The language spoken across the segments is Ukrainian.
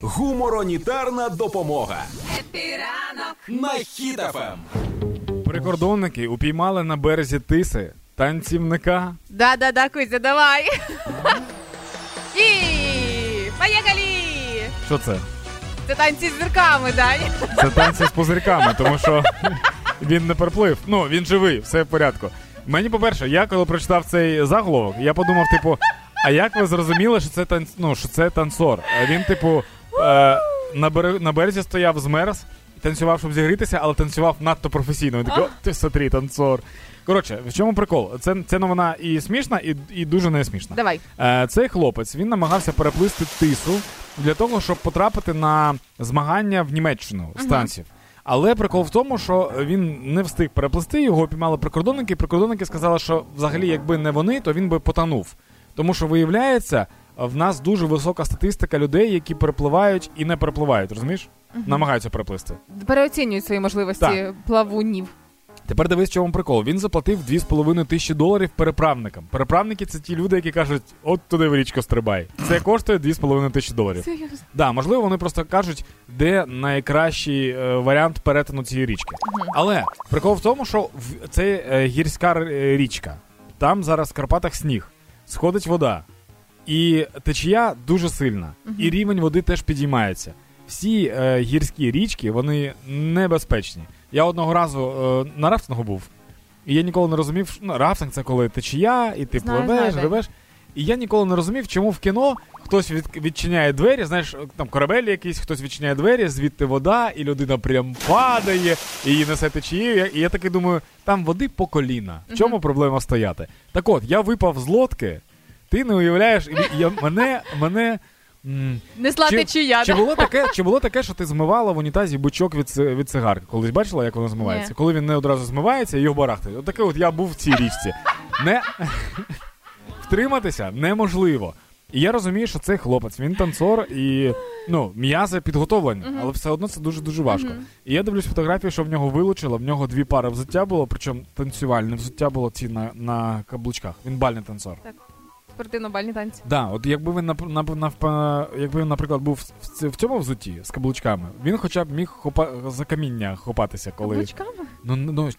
Гуморонітарна допомога на Хіт FM. Прикордонники упіймали на березі Тиси танцівника. Да-да-да, Кузя, давай. І поїхали! Що це? Це танці з зірками, Дань. Це танці з пузирьками, тому що він не переплив. Ну, він живий, все в порядку. Мені, по-перше, я коли прочитав цей заголовок, я подумав, типу, а як ви зрозуміли, що це танц... ну, що це танцор? А Він, типу, е, на, бере... на березі стояв змерз, танцював, щоб зігрітися, але танцював надто професійно. Він такий, «О, ти смотри, танцор. Коротше, в чому прикол? Це, це новина і смішна, і, і дуже не смішна. Давай. Е, Цей хлопець він намагався переплисти тису для того, щоб потрапити на змагання в Німеччину з танців. Але прикол в тому, що він не встиг переплисти, його піймали прикордонники. і Прикордонники сказали, що взагалі, якби не вони, то він би потонув. Тому що виявляється, в нас дуже висока статистика людей, які перепливають і не перепливають, розумієш? Намагаються переплисти. Переоцінюють свої можливості Так. плавунів. Тепер дивись, в чому прикол. Він заплатив 2,5 тисячі доларів переправникам. Переправники це ті люди, які кажуть, от туди в річку стрибай. Це коштує 2,5 тисячі доларів. Серйозно. Да, можливо, вони просто кажуть, де найкращий е, варіант перетину цієї річки. Але прикол в тому, що в- це е, гірська е, річка. Там зараз в Карпатах сніг, сходить вода, і течія дуже сильна, і рівень води теж підіймається. Всі е, гірські річки вони небезпечні. Я одного разу е, на рафтингу був, і я ніколи не розумів, що, ну, рафтинг це коли течія, і ти Знаю, пливеш, знаю. І я ніколи не розумів, чому в кіно хтось від, відчиняє двері, знаєш, там корабель якийсь, хтось відчиняє двері, звідти вода, і людина прям падає, і її несе течією. І я таки думаю, там води по коліна. В чому проблема стояти? Так от, я випав з лодки, ти не уявляєш, і я, мене, мене. Несла чи, течія. чи було таке, чи було таке, що ти змивала в унітазі бучок від, від цигарки? Колись бачила, як воно змивається? Ні. Коли він не одразу змивається, його барахтає. От таке от я був в цій річці. Не втриматися неможливо. І я розумію, що цей хлопець, він танцор і ну, м'язи підготовлені, але все одно це дуже дуже важко. І я дивлюсь фотографії, що в нього вилучило. В нього дві пари взуття було, причому танцювальне взуття було ці на, на каблучках. Він бальний танцор. Спортивно-бальні танці. Да, от якби він якби він, наприклад, був в, в цьому взутті з каблучками, він хоча б міг хопа за каміння хопатися, коли. Каблучками? Ну, ну,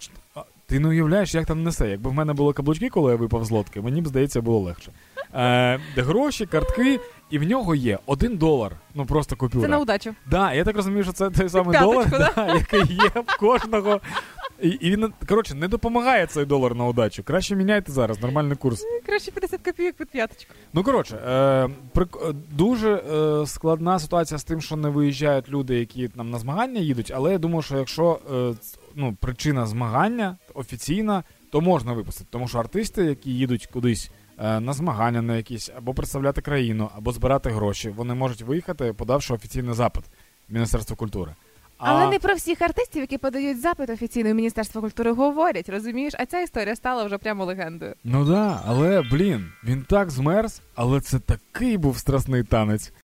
ти не уявляєш, як там несе. Якби в мене були каблучки, коли я випав з лодки, мені б здається, було легше. Е, гроші, картки, і в нього є один долар. Ну просто купюра. Це на удачу. Да, я так розумію, що це той самий П'яточку, долар, да, який є в кожного. І, і він, коротше, не допомагає цей долар на удачу. Краще міняйте зараз, нормальний курс. Краще 50 копійок під п'яточку. Ну коротше, е, прик- е, дуже е, складна ситуація з тим, що не виїжджають люди, які там на змагання їдуть. Але я думаю, що якщо е, ну, причина змагання офіційна, то можна випустити. Тому що артисти, які їдуть кудись е, на змагання на якісь або представляти країну, або збирати гроші, вони можуть виїхати, подавши офіційний запит в Міністерство культури. Але не про всіх артистів, які подають запит офіційно в Міністерство культури, говорять, розумієш? А ця історія стала вже прямо легендою. Ну да, але блін, він так змерз, але це такий був страсний танець.